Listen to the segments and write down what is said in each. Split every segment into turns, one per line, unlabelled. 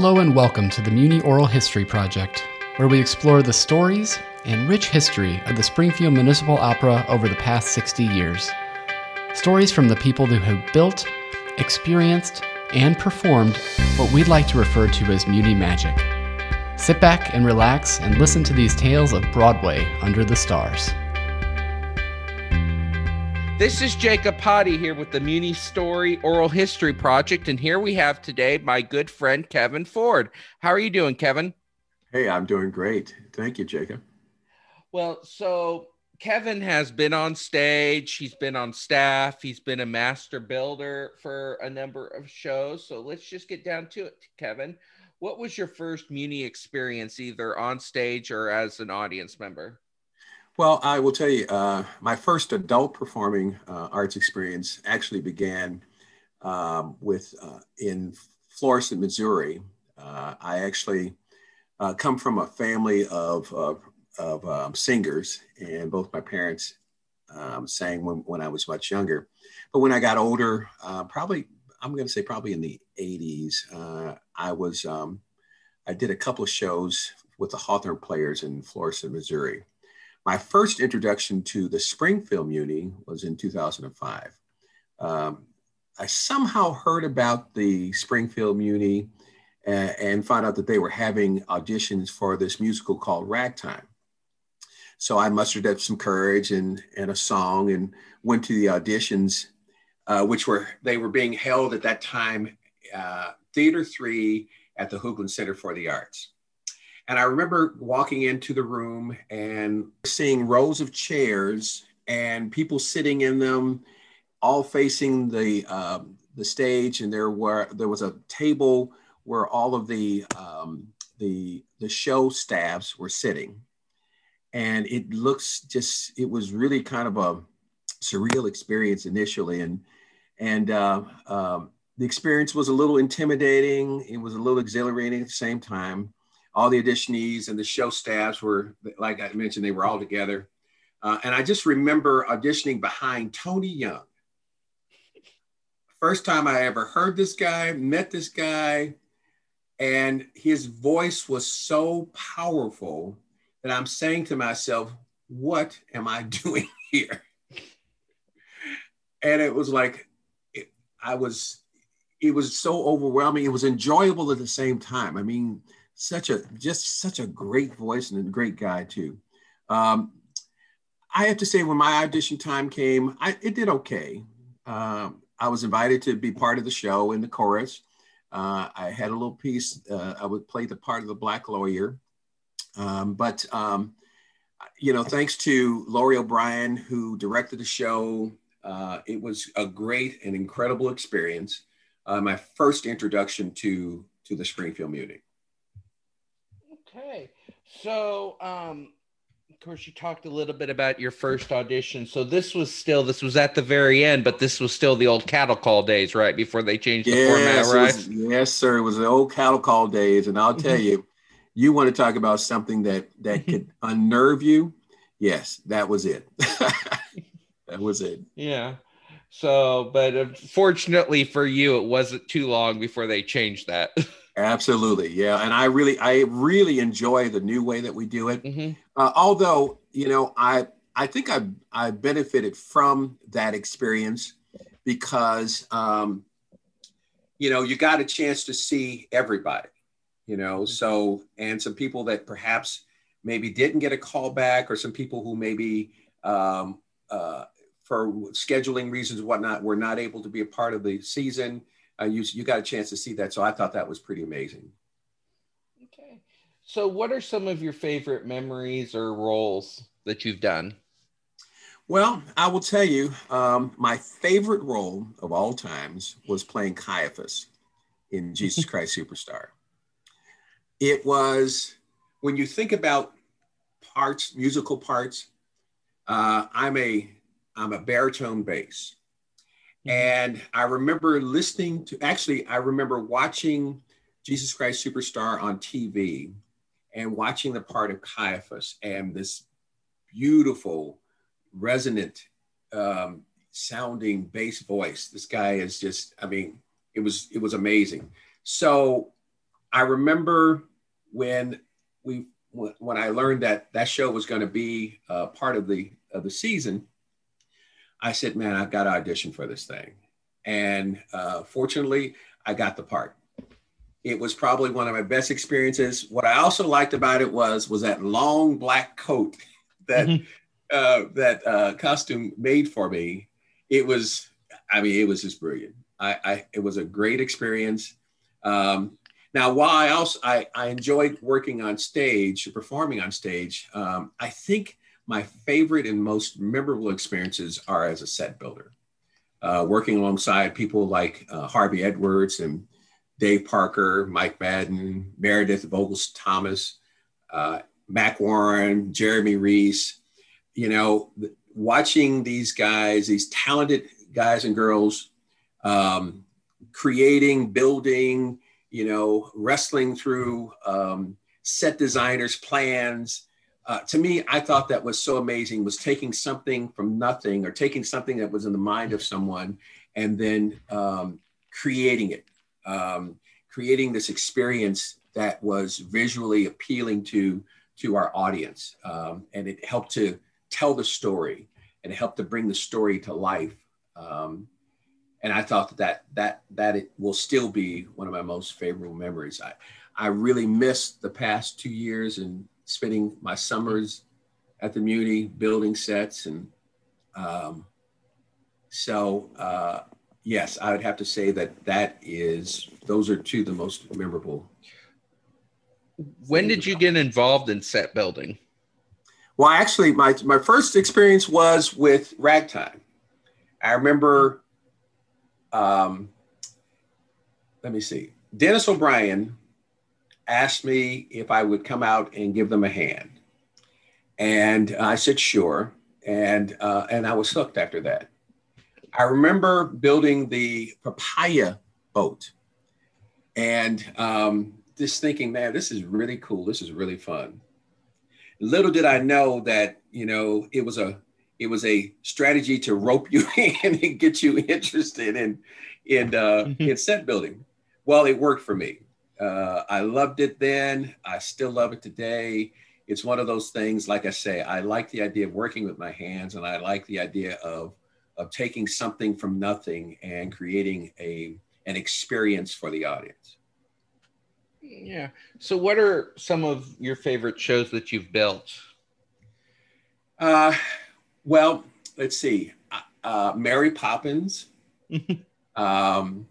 Hello and welcome to the Muni Oral History Project, where we explore the stories and rich history of the Springfield Municipal Opera over the past 60 years. Stories from the people who have built, experienced, and performed what we'd like to refer to as Muni magic. Sit back and relax and listen to these tales of Broadway under the stars.
This is Jacob Potty here with the Muni Story Oral History Project, and here we have today my good friend Kevin Ford. How are you doing, Kevin?
Hey, I'm doing great. Thank you, Jacob.
Well, so Kevin has been on stage, he's been on staff, he's been a master builder for a number of shows. So let's just get down to it, Kevin. What was your first Muni experience, either on stage or as an audience member?
Well, I will tell you, uh, my first adult performing uh, arts experience actually began um, with uh, in Florissant, Missouri. Uh, I actually uh, come from a family of, of, of um, singers, and both my parents um, sang when, when I was much younger. But when I got older, uh, probably I'm going to say probably in the 80s, I was um, I did a couple of shows with the Hawthorne Players in Florissant, Missouri. My first introduction to the Springfield Muni was in 2005. Um, I somehow heard about the Springfield Muni and, and found out that they were having auditions for this musical called Ragtime. So I mustered up some courage and, and a song and went to the auditions, uh, which were they were being held at that time, uh, Theater Three at the Hoogland Center for the Arts. And I remember walking into the room and seeing rows of chairs and people sitting in them, all facing the uh, the stage. And there were there was a table where all of the um, the the show staffs were sitting, and it looks just it was really kind of a surreal experience initially, and and uh, um, the experience was a little intimidating. It was a little exhilarating at the same time all the auditionees and the show staffs were, like I mentioned, they were all together. Uh, and I just remember auditioning behind Tony Young. First time I ever heard this guy, met this guy, and his voice was so powerful that I'm saying to myself, What am I doing here? And it was like, it, I was, it was so overwhelming. It was enjoyable at the same time. I mean, such a just such a great voice and a great guy too. Um, I have to say, when my audition time came, I, it did okay. Um, I was invited to be part of the show in the chorus. Uh, I had a little piece. Uh, I would play the part of the black lawyer, um, but um, you know, thanks to Laurie O'Brien who directed the show, uh, it was a great and incredible experience. Uh, my first introduction to to the Springfield Muni.
Okay. So, um, of course, you talked a little bit about your first audition. So this was still this was at the very end, but this was still the old cattle call days, right? Before they changed the format, right?
Was, yes, sir. It was the old cattle call days, and I'll tell mm-hmm. you, you want to talk about something that that could unnerve you. Yes, that was it. that was it.
Yeah. So, but fortunately for you, it wasn't too long before they changed that.
Absolutely, yeah, and I really, I really enjoy the new way that we do it. Mm-hmm. Uh, although, you know, I, I think I, I benefited from that experience because, um, you know, you got a chance to see everybody, you know, mm-hmm. so and some people that perhaps maybe didn't get a call back, or some people who maybe um, uh, for scheduling reasons, whatnot, were not able to be a part of the season uh, you you got a chance to see that. So I thought that was pretty amazing.
Okay. So what are some of your favorite memories or roles that you've done?
Well, I will tell you, um, my favorite role of all times was playing Caiaphas in Jesus Christ Superstar. It was when you think about parts, musical parts. Uh, I'm a I'm a baritone bass. And I remember listening to, actually, I remember watching Jesus Christ Superstar on TV and watching the part of Caiaphas and this beautiful, resonant um, sounding bass voice. This guy is just, I mean, it was it was amazing. So I remember when we when I learned that that show was going to be uh, part of the of the season, I said, "Man, I've got to audition for this thing," and uh, fortunately, I got the part. It was probably one of my best experiences. What I also liked about it was was that long black coat that mm-hmm. uh, that uh, costume made for me. It was, I mean, it was just brilliant. I, I it was a great experience. Um, now, while I also I, I enjoyed working on stage, performing on stage, um, I think my favorite and most memorable experiences are as a set builder, uh, working alongside people like uh, Harvey Edwards and Dave Parker, Mike Madden, Meredith Vogels Thomas, uh, Mac Warren, Jeremy Reese. You know, watching these guys, these talented guys and girls, um, creating, building, you know, wrestling through um, set designers' plans. Uh, to me, I thought that was so amazing. Was taking something from nothing, or taking something that was in the mind of someone, and then um, creating it, um, creating this experience that was visually appealing to to our audience, um, and it helped to tell the story, and it helped to bring the story to life. Um, and I thought that that that it will still be one of my most favorable memories. I I really missed the past two years and spending my summers at the Muni building sets and um, so uh, yes, I would have to say that that is those are two of the most memorable.
When did you get involved in set building?
Well, actually, my my first experience was with Ragtime. I remember um, let me see. Dennis O'Brien asked me if I would come out and give them a hand, and I said sure, and uh, and I was hooked after that. I remember building the papaya boat, and um, just thinking, man, this is really cool. This is really fun. Little did I know that you know it was a it was a strategy to rope you in and get you interested in in uh, mm-hmm. in set building. Well, it worked for me. Uh, I loved it then. I still love it today. It's one of those things. Like I say, I like the idea of working with my hands, and I like the idea of of taking something from nothing and creating a an experience for the audience.
Yeah. So, what are some of your favorite shows that you've built?
Uh, well, let's see. Uh, Mary Poppins, um,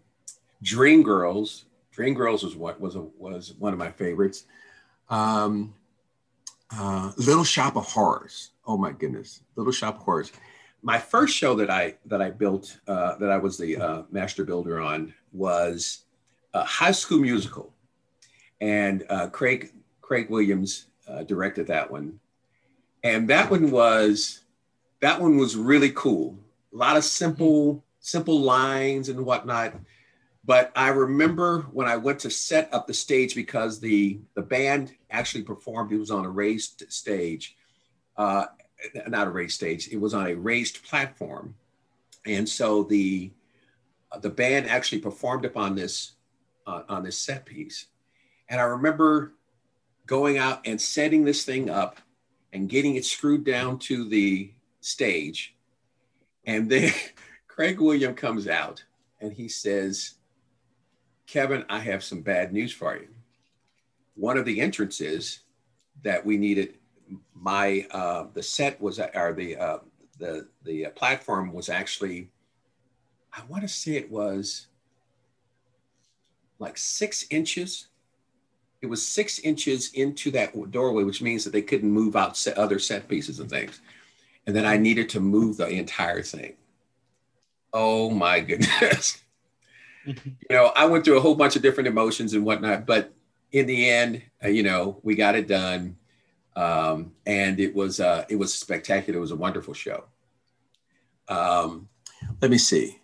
Dream Dream Girls was what was a, was one of my favorites. Um, uh, Little Shop of Horrors. Oh my goodness, Little Shop of Horrors. My first show that I that I built uh, that I was the uh, master builder on was High School Musical, and uh, Craig Craig Williams uh, directed that one, and that one was that one was really cool. A lot of simple, simple lines and whatnot. But I remember when I went to set up the stage because the the band actually performed. It was on a raised stage, uh, not a raised stage. It was on a raised platform, and so the the band actually performed upon this uh, on this set piece. And I remember going out and setting this thing up and getting it screwed down to the stage. And then Craig William comes out and he says, Kevin, I have some bad news for you. One of the entrances that we needed, my uh, the set was or the uh, the the platform was actually, I want to say it was like six inches. It was six inches into that doorway, which means that they couldn't move out set, other set pieces and things and then I needed to move the entire thing. Oh my goodness. You know, I went through a whole bunch of different emotions and whatnot, but in the end, uh, you know, we got it done. Um, and it was uh, it was spectacular. It was a wonderful show. Um, let me see.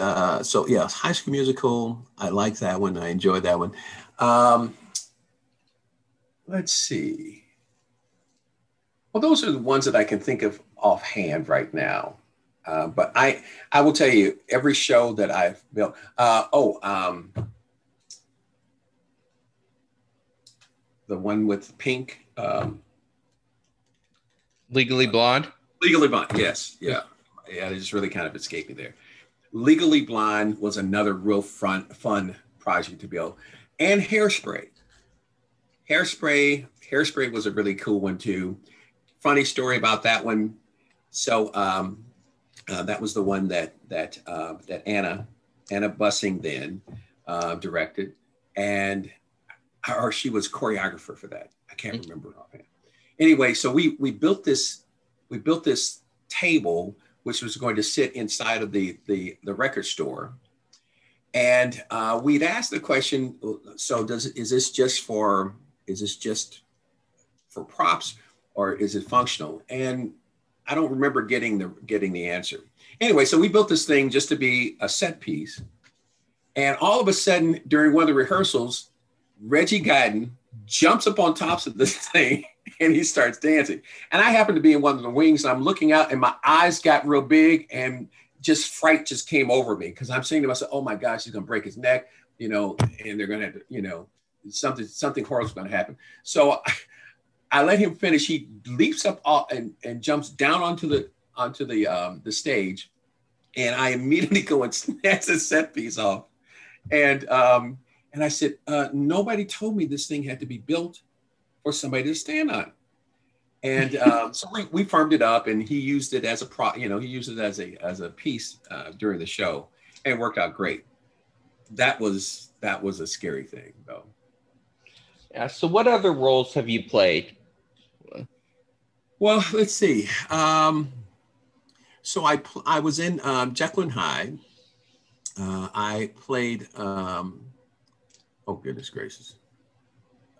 Uh, so yeah, High School Musical. I like that one. I enjoyed that one. Um, let's see. Well, those are the ones that I can think of offhand right now. Uh, but I, I will tell you, every show that I've built. Uh, oh, um, the one with pink. Um,
Legally Blonde.
Legally Blonde. Yes. Yeah. Yeah. It just really kind of escaped me there. Legally Blonde was another real fun fun project to build, and Hairspray. Hairspray. Hairspray was a really cool one too. Funny story about that one. So um, uh, that was the one that that uh, that Anna Anna Bussing then uh, directed, and or she was choreographer for that. I can't mm-hmm. remember offhand. Anyway, so we we built this we built this table which was going to sit inside of the the, the record store, and uh, we'd asked the question: So does is this just for is this just for props or is it functional? And I don't remember getting the getting the answer. Anyway, so we built this thing just to be a set piece. And all of a sudden, during one of the rehearsals, Reggie Guyton jumps up on tops of this thing and he starts dancing. And I happen to be in one of the wings and I'm looking out and my eyes got real big and just fright just came over me because I'm saying to myself, oh my gosh, he's gonna break his neck, you know, and they're gonna have to, you know, something, something horrible's gonna happen. So I, let him finish. He leaps up and, and jumps down onto the onto the um, the stage, and I immediately go and snatch the set piece off. And um, and I said, uh, nobody told me this thing had to be built for somebody to stand on. And um, so we, we firmed it up, and he used it as a pro. You know, he used it as a as a piece uh, during the show, and it worked out great. That was that was a scary thing, though.
Yeah. So, what other roles have you played?
Well, let's see. Um, so I pl- I was in um, Jekyll and Hyde. Uh, I played. Um, oh goodness gracious.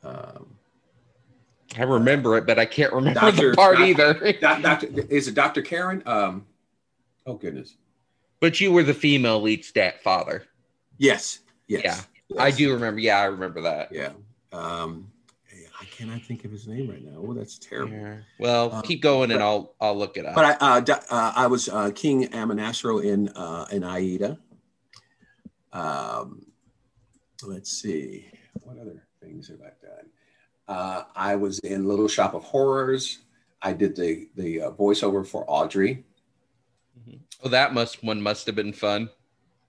Um,
I remember it, but I can't remember Dr. the part Dr. either.
Doctor, is it Dr. Karen? Um, oh goodness.
But you were the female lead stat father.
Yes. Yes.
Yeah.
Yes.
I do remember. Yeah, I remember that.
Yeah. Um, cannot think of his name right now. Oh, that's terrible. Yeah.
Well, um, keep going, but, and I'll I'll look it up.
But I uh, uh, I was uh, King Amonasro in uh, in Aida. Um, let's see, what other things have I done? Uh, I was in Little Shop of Horrors. I did the the uh, voiceover for Audrey.
Mm-hmm. Oh, that must one must have been fun.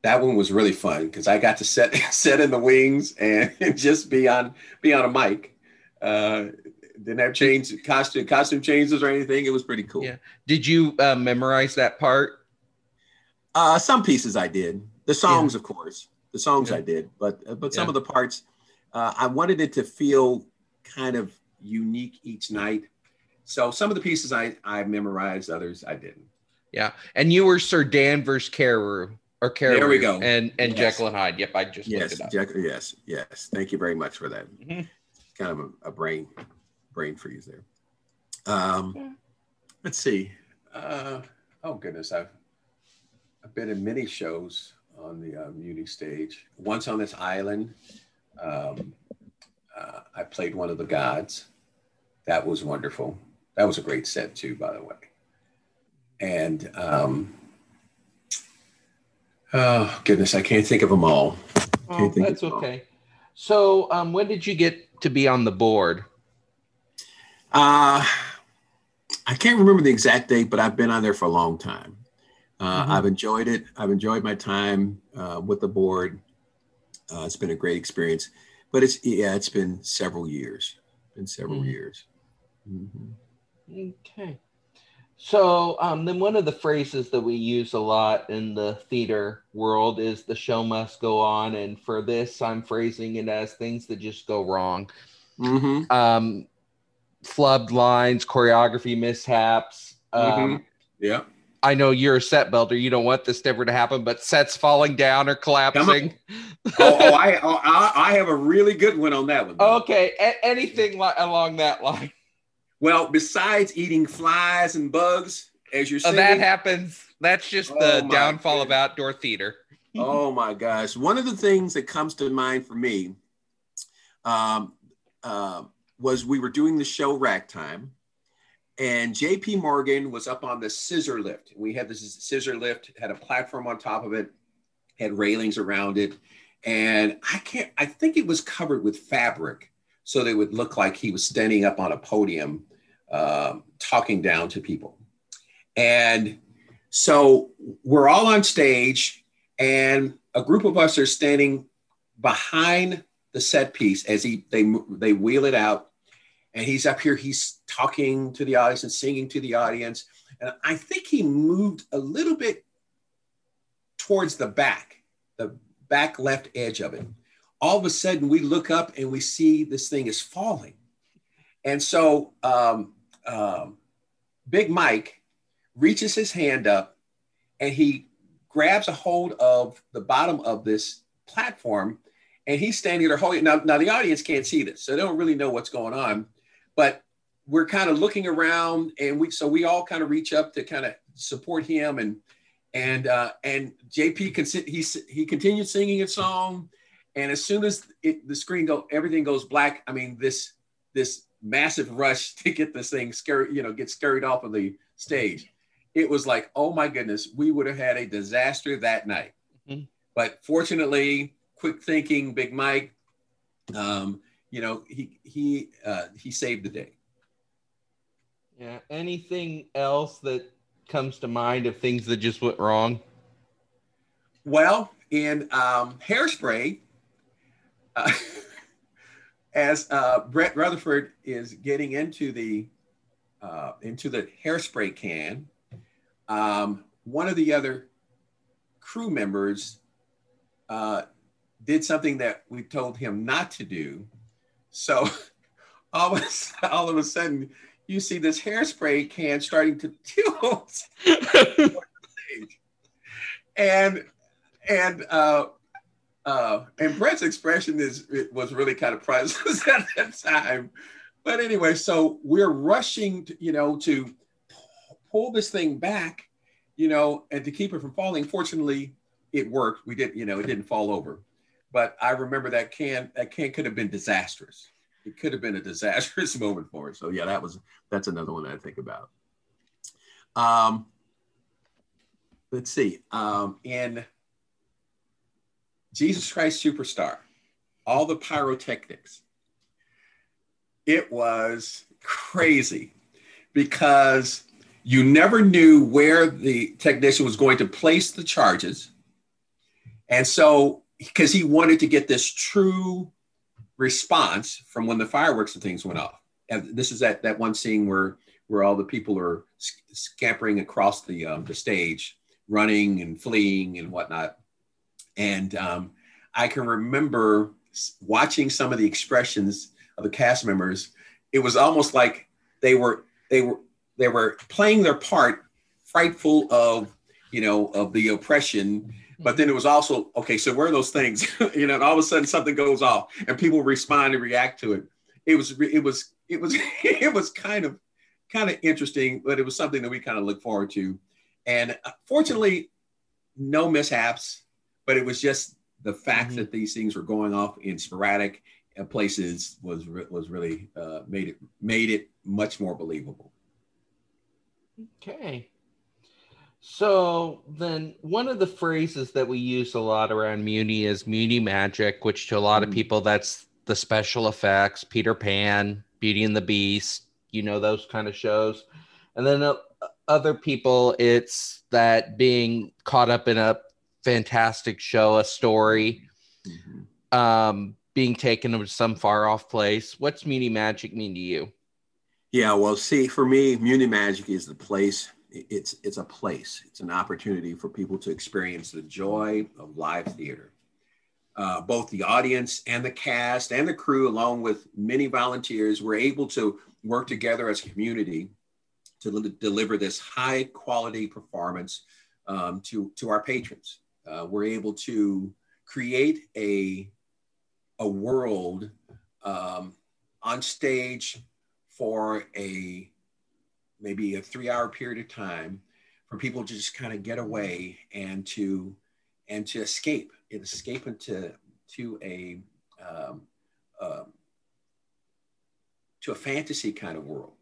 That one was really fun because I got to set set in the wings and just be on be on a mic. Uh, didn't have change costume costume changes or anything. It was pretty cool.
Yeah. Did you uh, memorize that part?
Uh, some pieces I did. The songs, yeah. of course. The songs yeah. I did, but uh, but some yeah. of the parts, uh, I wanted it to feel kind of unique each night. So some of the pieces I I memorized, others I didn't.
Yeah, and you were Sir Danvers Carew or Carew.
There we go.
And and yes. Jekyll and Hyde. Yep, I just
yes, Jekyll, yes, yes. Thank you very much for that. Mm-hmm. Kind of a, a, brain brain freeze there. Um, yeah. Let's see. Uh, oh goodness, I've I've been in many shows on the uh, Muni stage. Once on this island. Um, uh, I played one of the gods. That was wonderful. That was a great set too, by the way. And um, oh goodness, I can't think of them all.
Oh, that's okay. All. So, um, when did you get to be on the board?
Uh, I can't remember the exact date, but I've been on there for a long time. Uh, mm-hmm. I've enjoyed it. I've enjoyed my time uh, with the board. Uh, it's been a great experience but it's yeah, it's been several years. Been several mm-hmm. years.
Mm-hmm. Okay. So um, then one of the phrases that we use a lot in the theater world is the show must go on. And for this, I'm phrasing it as things that just go wrong.
Mm-hmm.
Um, flubbed lines, choreography mishaps. Um,
mm-hmm. yeah.
I know you're a set builder. You don't want this ever to happen, but sets falling down or collapsing.
oh, oh, I, oh, I have a really good one on that one.
Though. Okay, a- anything li- along that line.
Well, besides eating flies and bugs, as you're saying,
oh, that happens. That's just the oh downfall goodness. of outdoor theater.
oh my gosh! One of the things that comes to mind for me um, uh, was we were doing the show Ragtime and JP Morgan was up on the scissor lift. We had this scissor lift, had a platform on top of it, had railings around it. And I can't, I think it was covered with fabric. so they would look like he was standing up on a podium um, talking down to people. And so we're all on stage, and a group of us are standing behind the set piece as he they they wheel it out, and he's up here. He's talking to the audience and singing to the audience, and I think he moved a little bit towards the back, the back left edge of it. All of a sudden, we look up and we see this thing is falling, and so um, um, Big Mike reaches his hand up and he grabs a hold of the bottom of this platform and he's standing there holding now, now the audience can't see this so they don't really know what's going on but we're kind of looking around and we so we all kind of reach up to kind of support him and and uh and jp can he he continued singing a song and as soon as it, the screen go everything goes black i mean this this massive rush to get this thing scary you know get scurried off of the stage it was like, oh my goodness, we would have had a disaster that night. Mm-hmm. But fortunately, quick thinking, Big Mike, um, you know, he he uh, he saved the day.
Yeah. Anything else that comes to mind of things that just went wrong?
Well, in um, Hairspray, uh, as uh, Brett Rutherford is getting into the uh, into the hairspray can, um, one of the other crew members uh, did something that we told him not to do. So all of, a, all of a sudden, you see this hairspray can starting to tilt. and and uh, uh, and Brett's expression is it was really kind of priceless at that time. But anyway, so we're rushing, to, you know, to pull this thing back, you know, and to keep it from falling. Fortunately, it worked. We did, you know, it didn't fall over. But I remember that can that can could have been disastrous. It could have been a disastrous moment for us. So yeah, that was that's another one that I think about. Um, let's see. Um, in Jesus Christ Superstar, all the pyrotechnics. It was crazy because you never knew where the technician was going to place the charges. And so, because he wanted to get this true response from when the fireworks and things went off. And this is that, that one scene where, where all the people are scampering across the, um, the stage, running and fleeing and whatnot. And um, I can remember watching some of the expressions of the cast members. It was almost like they were they were they were playing their part, frightful of you know of the oppression. But then it was also okay. So where are those things? you know, and all of a sudden something goes off, and people respond and react to it. It was it was it was it was kind of kind of interesting, but it was something that we kind of look forward to. And uh, fortunately, no mishaps. But it was just the fact mm-hmm. that these things were going off in sporadic uh, places was was really uh, made it made it much more believable.
Okay. So then one of the phrases that we use a lot around Muni is Muni magic, which to a lot of mm. people that's the special effects, Peter Pan, Beauty and the Beast, you know those kind of shows. And then uh, other people it's that being caught up in a fantastic show, a story, mm-hmm. um, being taken to some far off place. What's Muni magic mean to you?
Yeah, well, see, for me, Muni Magic is the place. It's it's a place. It's an opportunity for people to experience the joy of live theater. Uh, both the audience and the cast and the crew, along with many volunteers, were able to work together as a community to li- deliver this high quality performance um, to to our patrons. Uh, we're able to create a a world um, on stage for a maybe a three hour period of time for people to just kind of get away and to and to escape escape into to a um, uh, to a fantasy kind of world.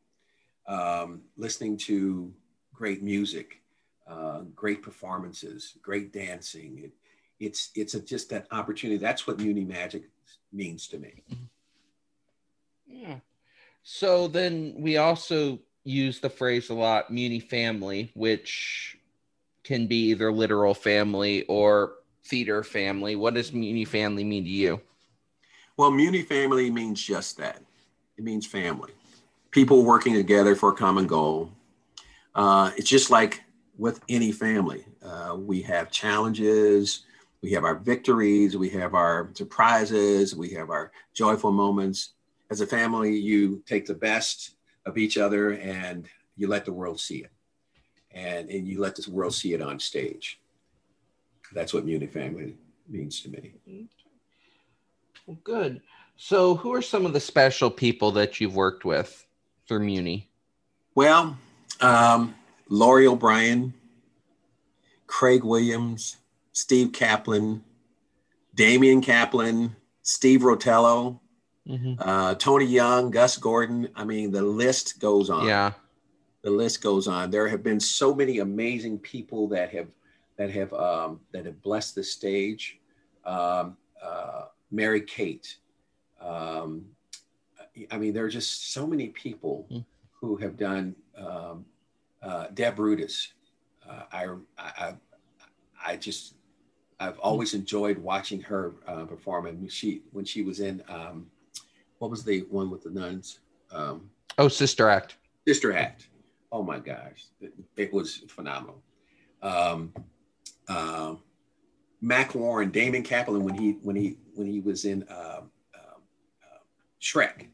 Um, listening to great music uh, great performances great dancing it, it's it's a, just that opportunity that's what muni magic means to me.
Yeah. So then we also use the phrase a lot, Muni family, which can be either literal family or theater family. What does Muni family mean to you?
Well, Muni family means just that. It means family, people working together for a common goal. Uh, it's just like with any family. Uh, we have challenges, we have our victories, we have our surprises, we have our joyful moments. As a family, you take the best of each other and you let the world see it. And, and you let this world see it on stage. That's what Muni family means to me.
Well, good. So, who are some of the special people that you've worked with through Muni?
Well, um, Laurie O'Brien, Craig Williams, Steve Kaplan, Damian Kaplan, Steve Rotello, mm-hmm. uh, Tony Young, Gus Gordon. I mean, the list goes on.
Yeah.
The list goes on. There have been so many amazing people that have that have um, that have blessed the stage. Um, uh, Mary Kate. Um, I mean, there are just so many people mm. who have done. Um, uh, Deb Rudis. Uh, I, I, I just, I've always enjoyed watching her uh, perform. And she, when she was in, um, what was the one with the nuns? Um,
oh, Sister Act.
Sister Act. Oh my gosh, it, it was phenomenal. Um, uh, Mac Warren, Damon Kaplan, when he when he when he was in uh, uh, Shrek.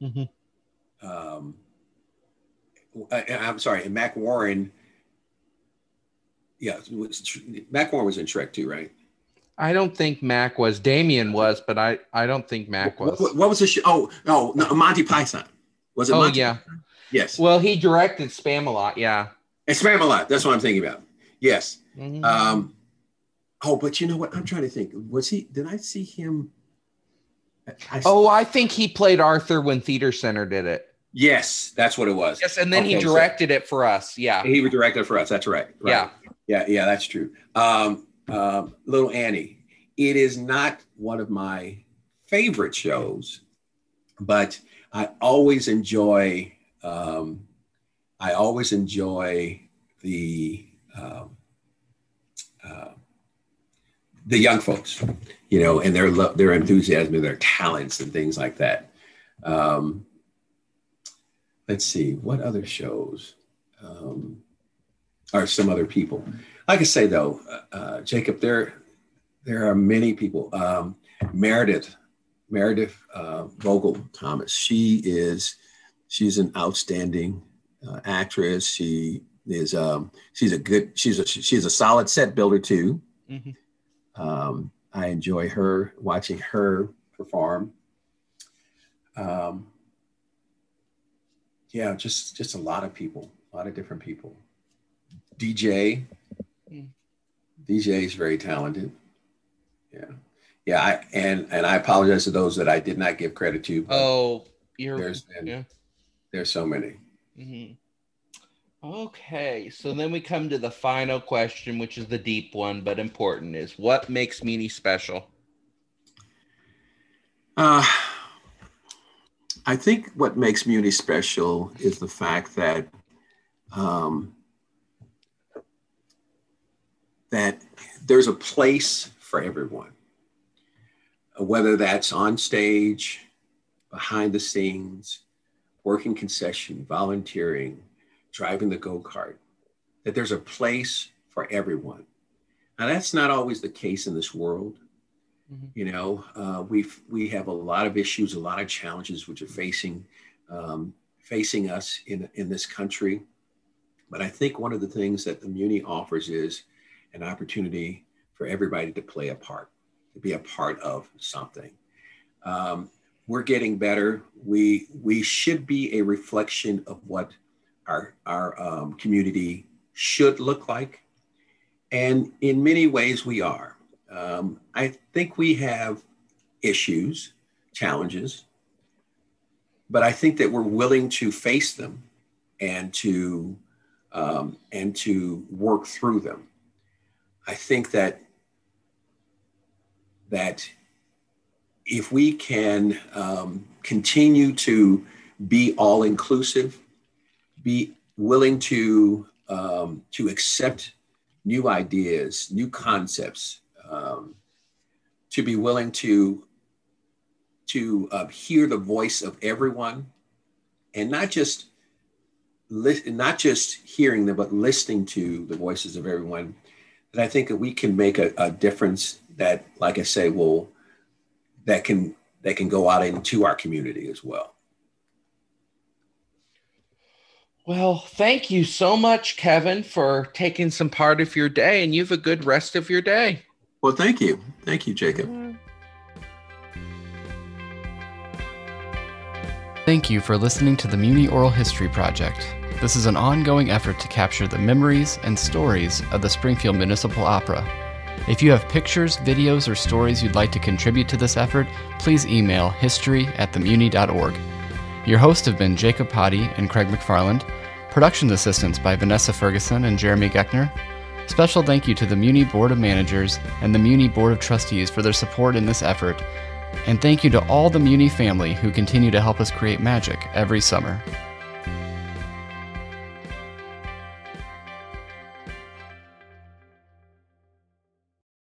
Mm-hmm. Um, I'm sorry, and Mac Warren. Yeah, Mac Warren was in Shrek too, right?
I don't think Mac was. Damien was, but I I don't think Mac was.
What, what was the show? Oh, no, no, Monty Python. Was it?
Oh
Monty
yeah.
Python? Yes.
Well, he directed Spamalot. Yeah.
And lot. That's what I'm thinking about. Yes. Mm-hmm. Um, oh, but you know what? I'm trying to think. Was he? Did I see him?
I, oh, I think he played Arthur when Theater Center did it.
Yes, that's what it was.
Yes, and then okay, he directed so it for us. Yeah,
he directed it for us. That's right. right.
Yeah,
yeah, yeah. That's true. Um, um, Little Annie. It is not one of my favorite shows, but I always enjoy. Um, I always enjoy the um, uh, the young folks, you know, and their their enthusiasm and their talents and things like that. Um, let's see, what other shows um, are some other people? Like I say though, uh, uh, Jacob, there there are many people. Um, Meredith, Meredith uh, Vogel Thomas. She is she's an outstanding uh, actress. She is um, she's a good she's a she's a solid set builder too. Mm-hmm. Um, I enjoy her watching her perform. Um, yeah, just just a lot of people, a lot of different people. DJ, mm. DJ is very talented. Yeah, yeah. I and and I apologize to those that I did not give credit to.
Oh, you're
there's been, yeah. there's so many. Mm-hmm.
Okay, so then we come to the final question, which is the deep one but important: is what makes Muni special?
Uh, I think what makes Muni special is the fact that um, that there's a place for everyone, whether that's on stage, behind the scenes, working concession, volunteering, driving the go kart. That there's a place for everyone. Now that's not always the case in this world. Mm-hmm. You know, uh, we we have a lot of issues, a lot of challenges which are facing um, facing us in in this country. But I think one of the things that the Muni offers is an opportunity for everybody to play a part, to be a part of something. Um, we're getting better. We we should be a reflection of what our our um, community should look like, and in many ways we are. Um, I think we have issues, challenges, but I think that we're willing to face them and to um, and to work through them. I think that that if we can um, continue to be all inclusive, be willing to um, to accept new ideas, new concepts, um, to be willing to to uh, hear the voice of everyone, and not just li- not just hearing them, but listening to the voices of everyone. And I think that we can make a, a difference that, like I say, will that can that can go out into our community as well.
Well, thank you so much, Kevin, for taking some part of your day, and you have a good rest of your day.
Well, thank you. Thank you, Jacob. Mm-hmm.
Thank you for listening to the Muni Oral History Project. This is an ongoing effort to capture the memories and stories of the Springfield Municipal Opera. If you have pictures, videos, or stories you'd like to contribute to this effort, please email history at themuni.org. Your hosts have been Jacob Potty and Craig McFarland, production assistants by Vanessa Ferguson and Jeremy Geckner. Special thank you to the Muni Board of Managers and the Muni Board of Trustees for their support in this effort. And thank you to all the Muni family who continue to help us create magic every summer.